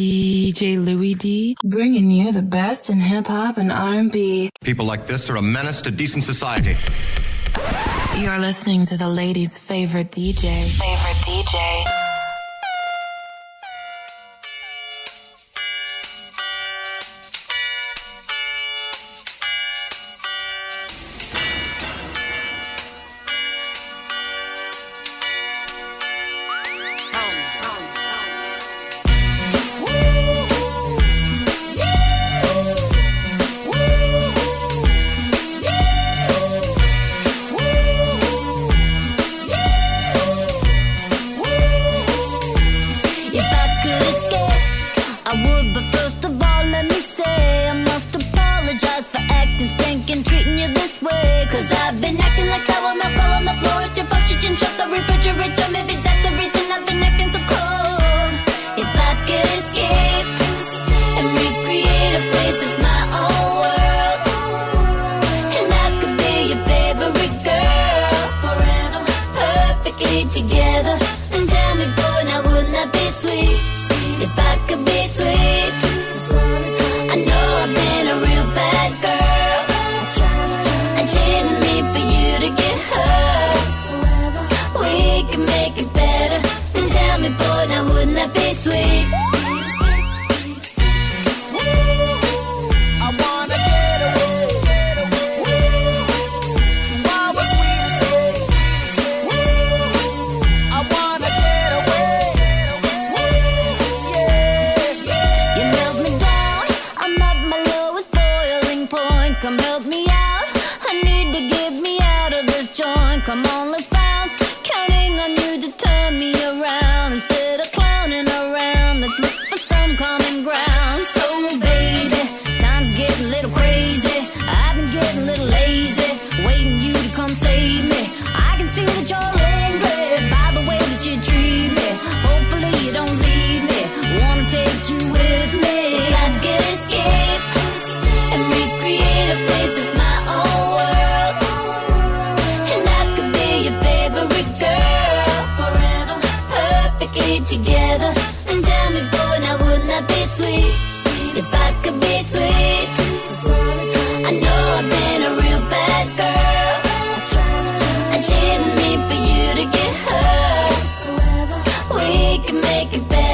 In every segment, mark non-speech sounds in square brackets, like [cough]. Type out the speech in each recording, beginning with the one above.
DJ Louis D, bringing you the best in hip hop and R&B. People like this are a menace to decent society. You're listening to the ladies' favorite DJ. Favorite DJ. And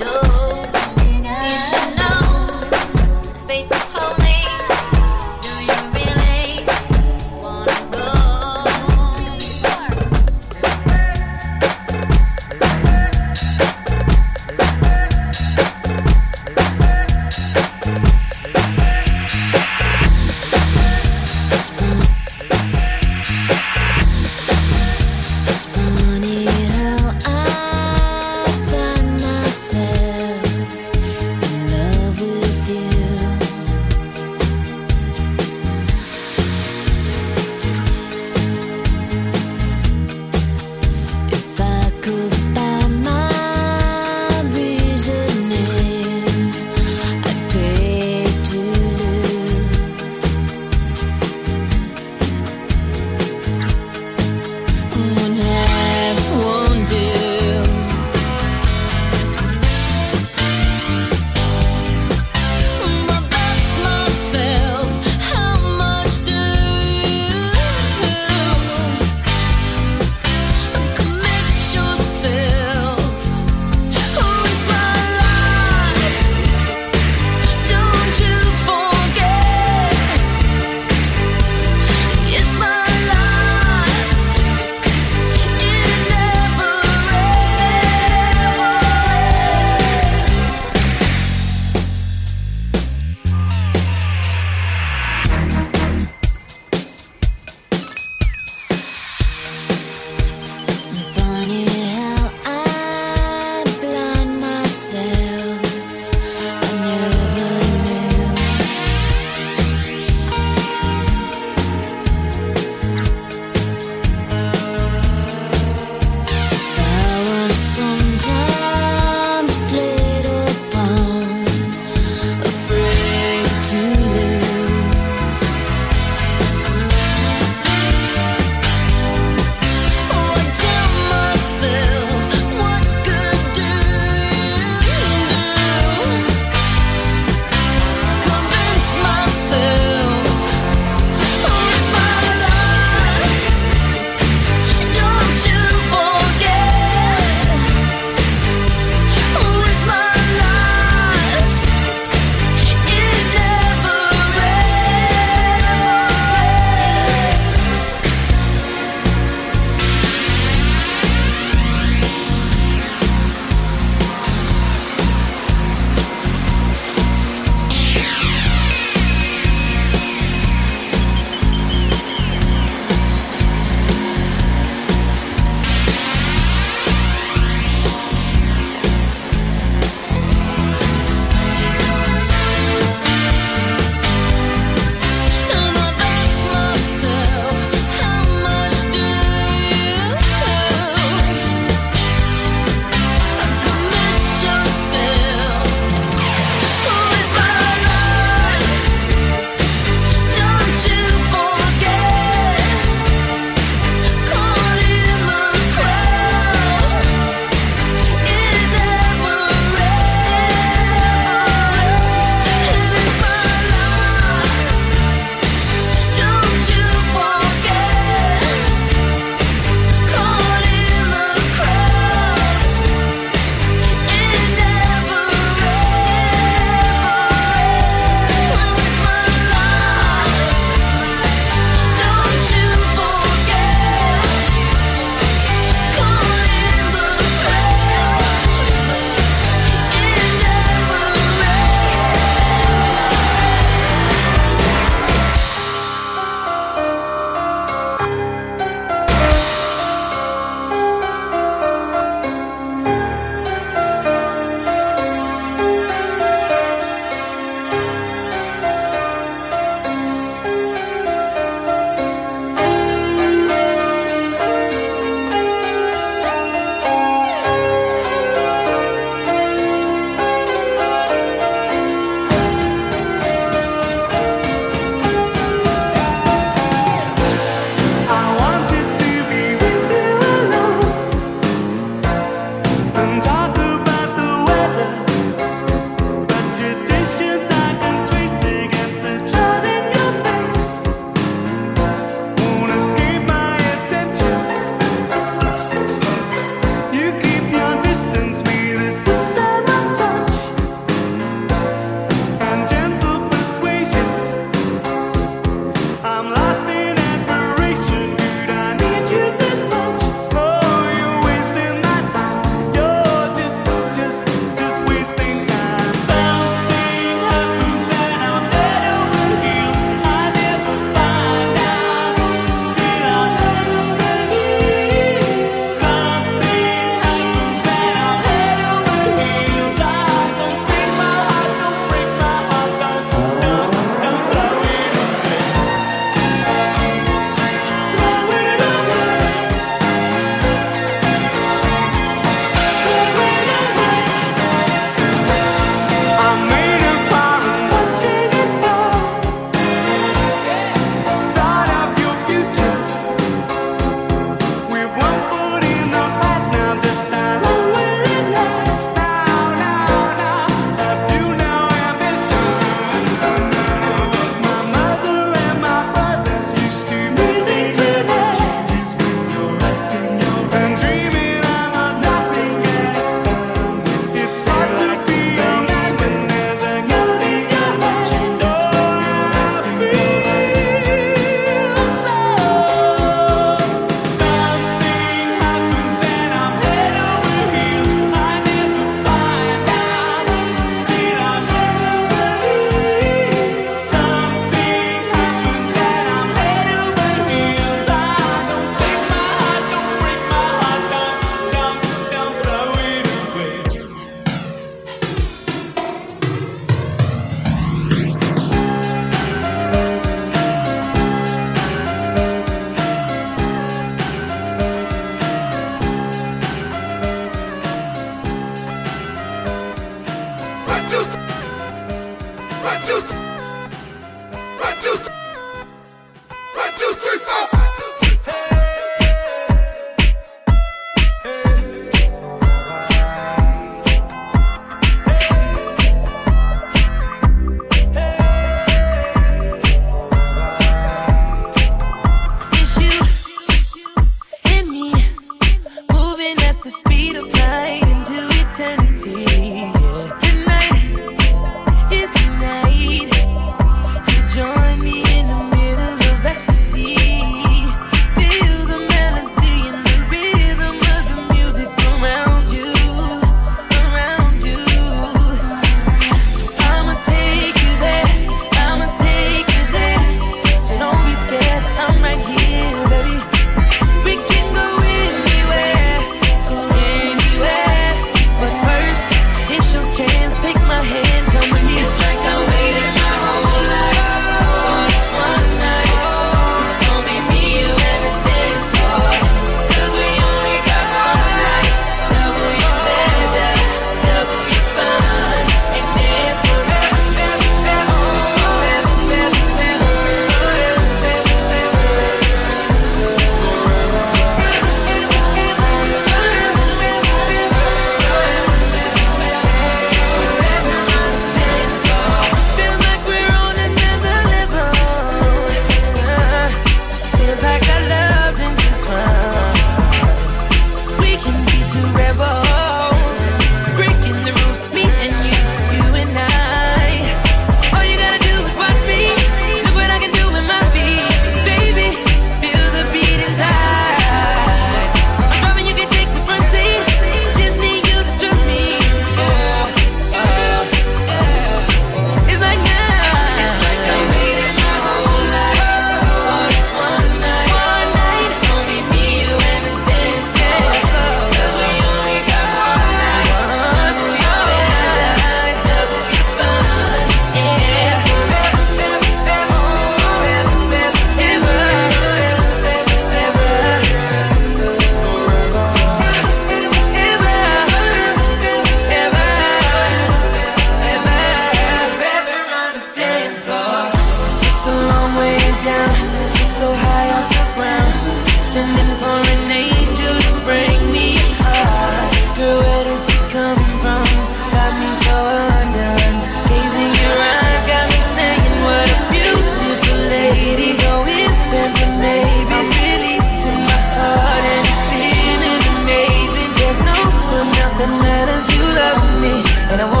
and I won't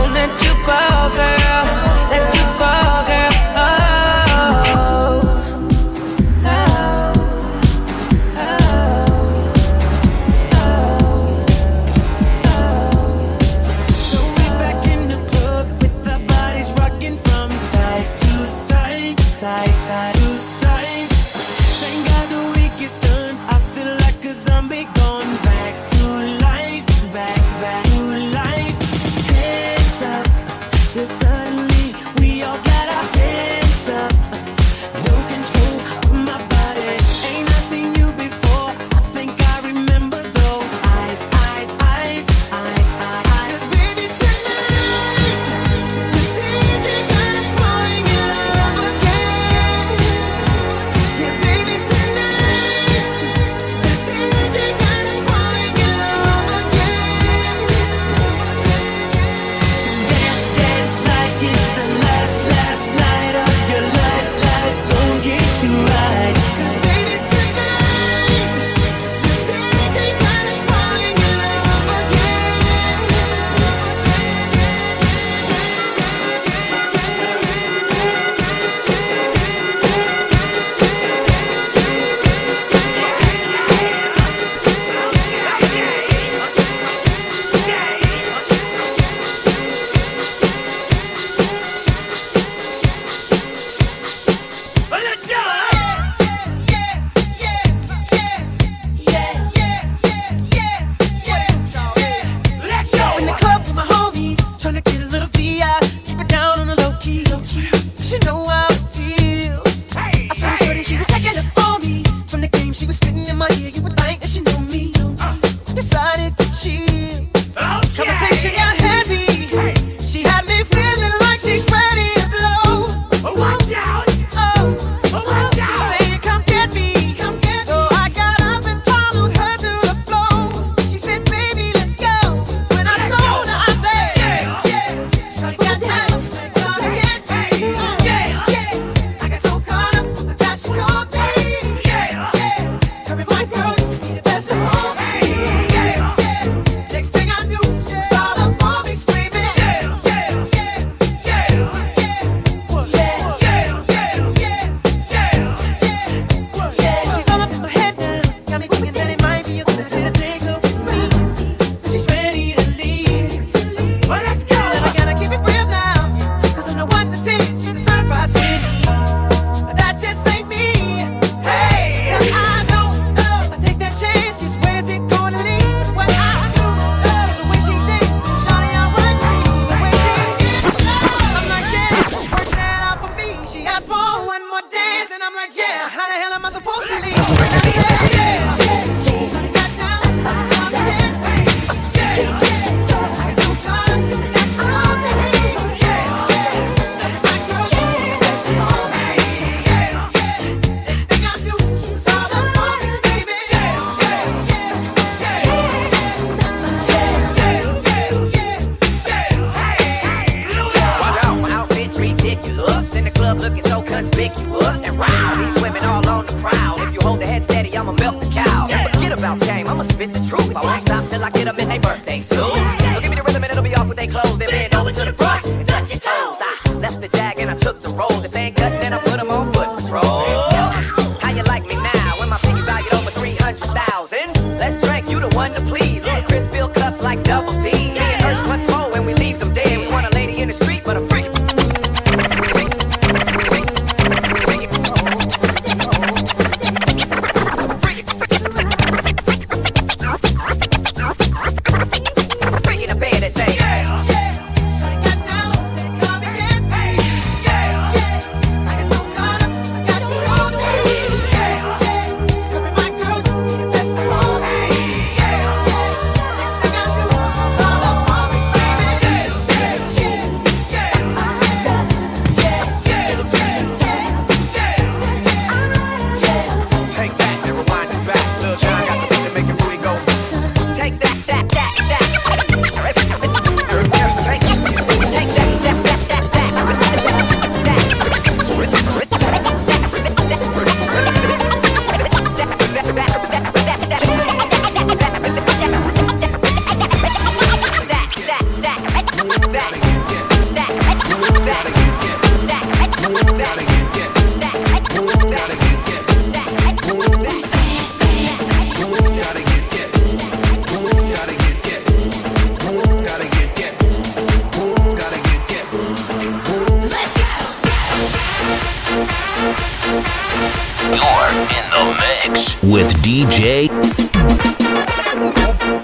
DJ.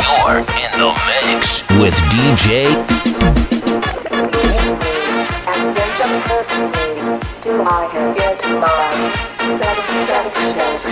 You're in the mix with DJ. Till I get my. Satisfaction.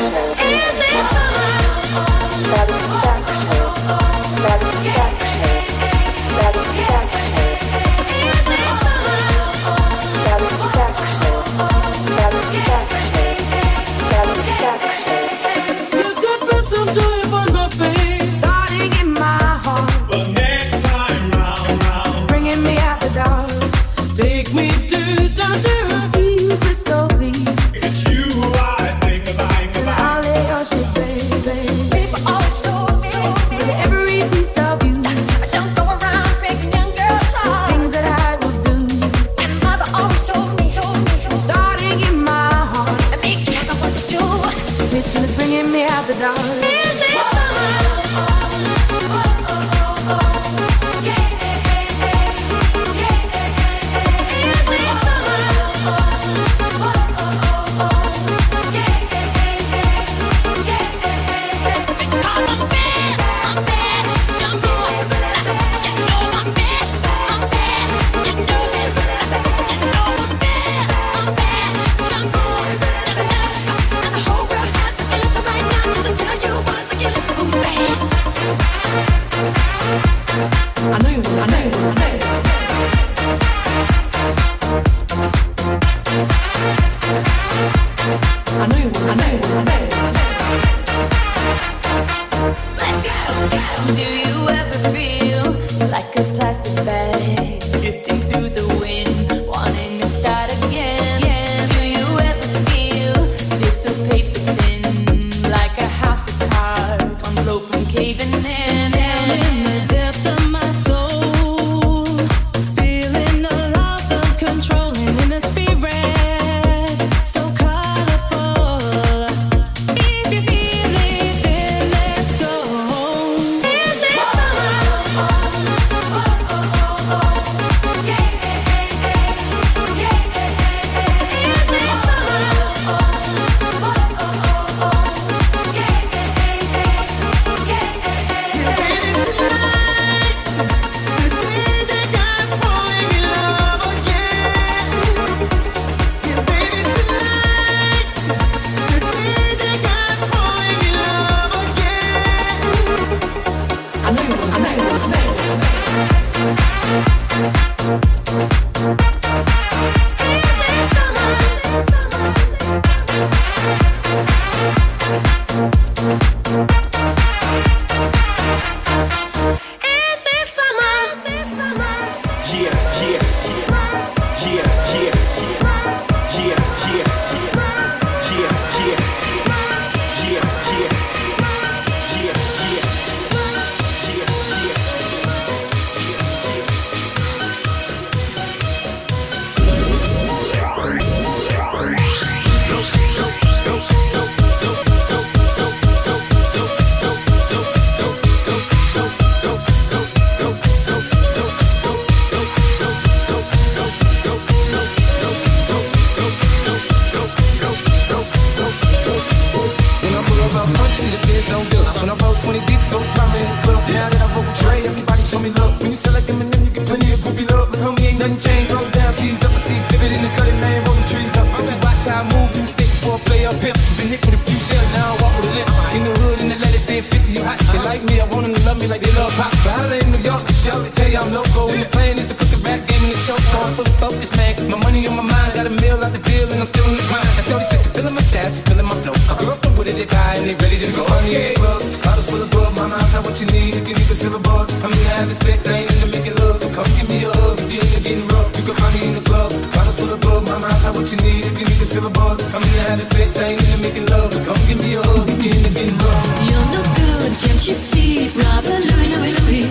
They like me, I want them to love me like they love pop. But I in New York, the show, they tell you I'm loco. And the plan is to put the rap game in the choke. So I'm fully focused, man. My money on my mind, got a meal out the deal, and I'm still in the grind. I Shorty says she feeling my style, she feeling my flow. A girl from Wooded, they buy, and they ready to go. Honey, yeah, club, bottle full of bug. Mama, I got what you need if you need to feel a buzz. I'm in having sex, I ain't into making love. So come give me a hug, if you're into getting rough. You can find me in the club, bottle full of bug. Mama, I got what you need if you need to feel a buzz. I'm in having sex, I ain't into making love. So come give me a hug, if you're into getting rough. You're no good, can't you see? Brother Louie, Louie, Louie.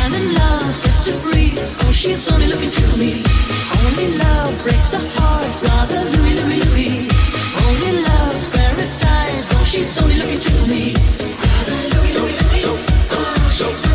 I'm in love, set to free. Oh, she's only looking to me. Only love breaks a heart, brother Louie, Louie, Louie. Only love's paradise. Oh, she's only looking to me, brother Louie Louie Louie. Oh, she's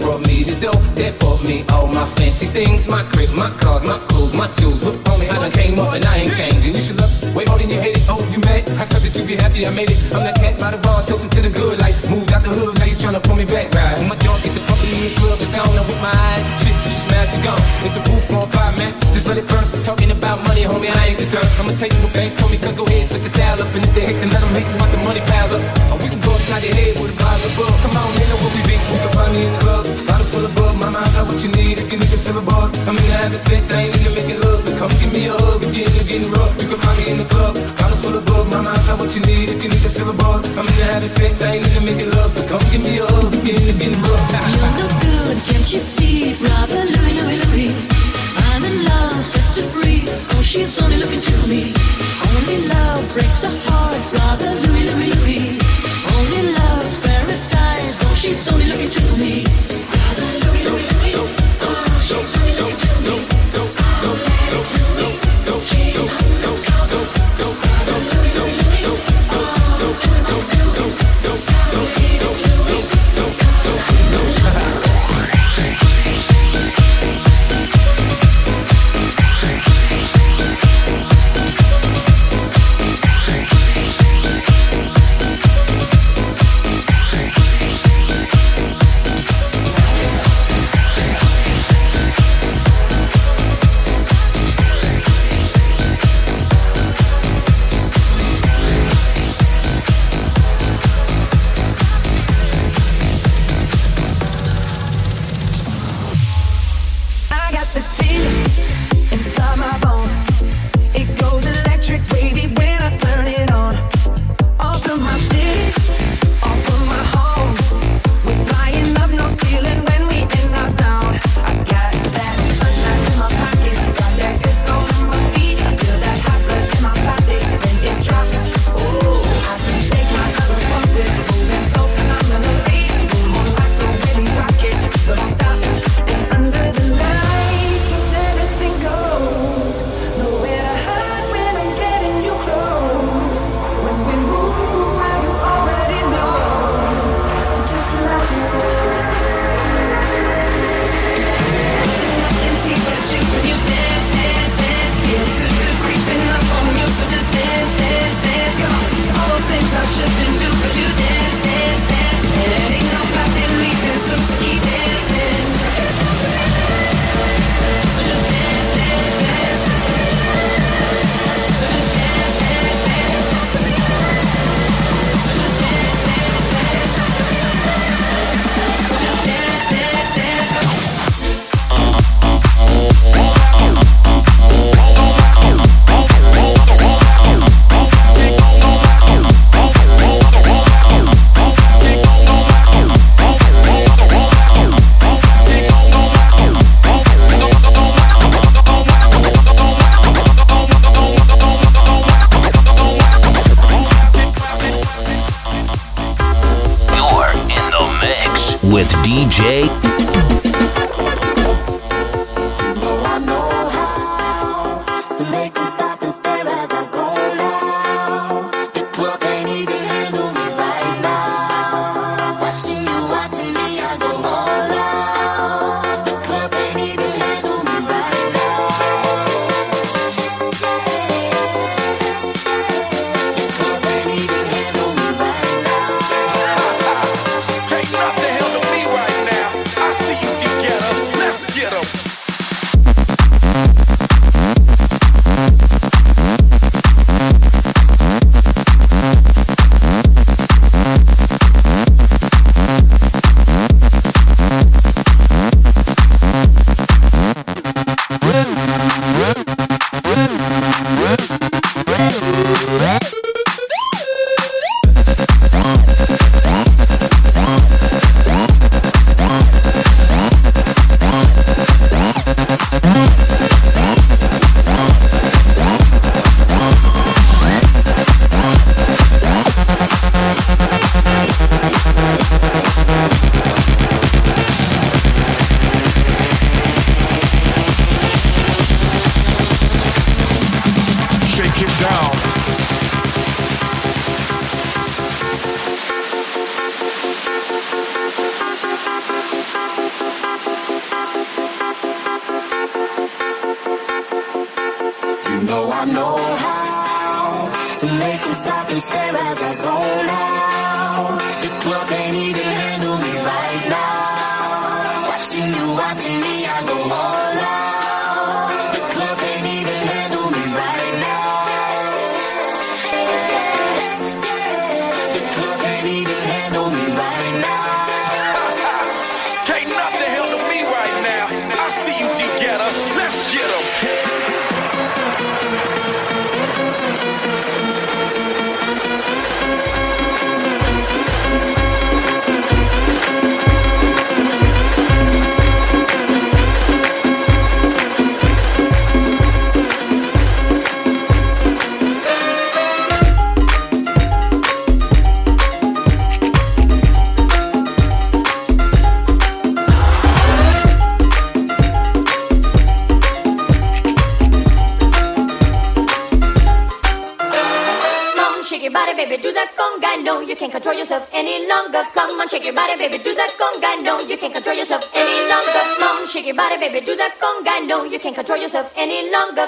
my that bought me all my fancy things, my crib, my cars, my clothes, my jewels. Look on me, I done came up and I ain't changing. You should look way more than you hate it. Oh, you mad? I thought that you be happy I made it. I'm that cat by the bar, toasting to the good life. Moved out the hood, now you tryna pull me back, right? When my junk get the puppy in the club, it's on. I'm with my eyes, the she smash, she gone. Hit the roof on fire, man. Just let it burn. Talking about money, homie, I ain't concerned. I'ma tell you what Banks told me, cause go ahead, switch the style up. And if they hate, then let them hate you about the money pile up. We can go upside your head with a bottle of bug. Come on, you know where we be. You can find me in the club. Bottle full of bug, mama, I got what you need. If you need to feel a buzz, I'm into having sex, I ain't into making love. So come give me a hug if you're getting rough. You can find me in the club. Bottle full of bug, mama, I got what you need. If you need to feel a buzz, I'm into having sex, I ain't into making love. So come give me a hug if you're getting rough. [laughs] You look good, can't you see, brother Louie, Louie, Louie? I'm in love, set to free. Oh, she's only looking to me. Only love breaks a heart, brother Louie, Louie, Louie. Only love's paradise. Oh, she's only looking to me. Oh, baby, do that conga. No, you can't control yourself any longer.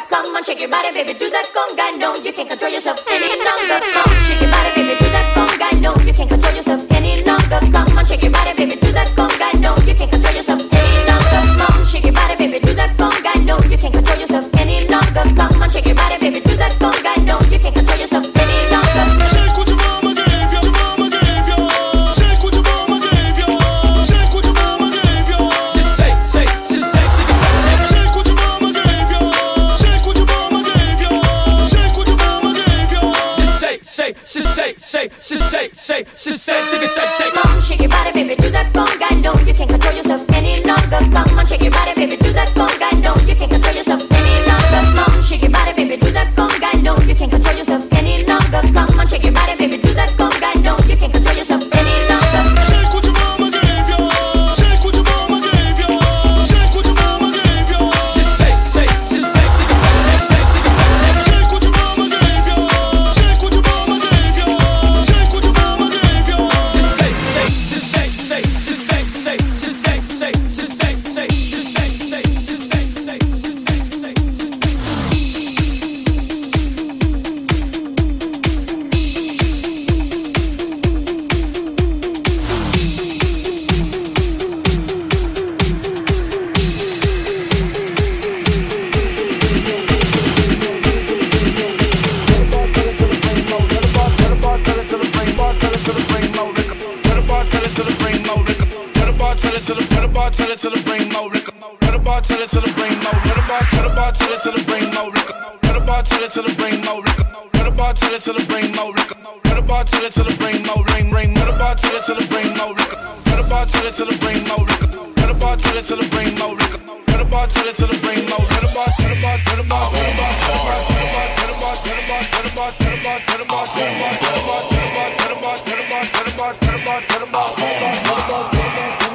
I want more.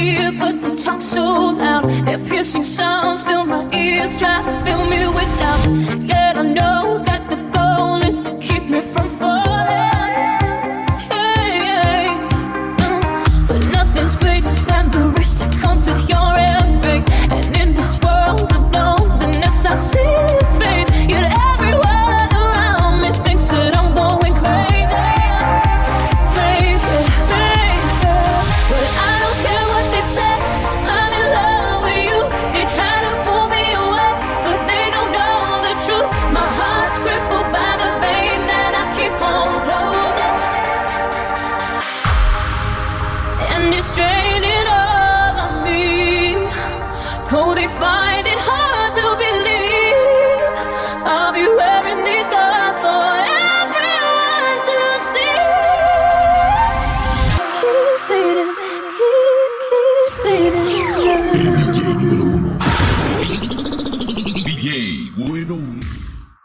real, but they talk so loud. Their piercing sounds fill my ears, try to fill me with doubt. Yet I know that the goal is to keep me from falling.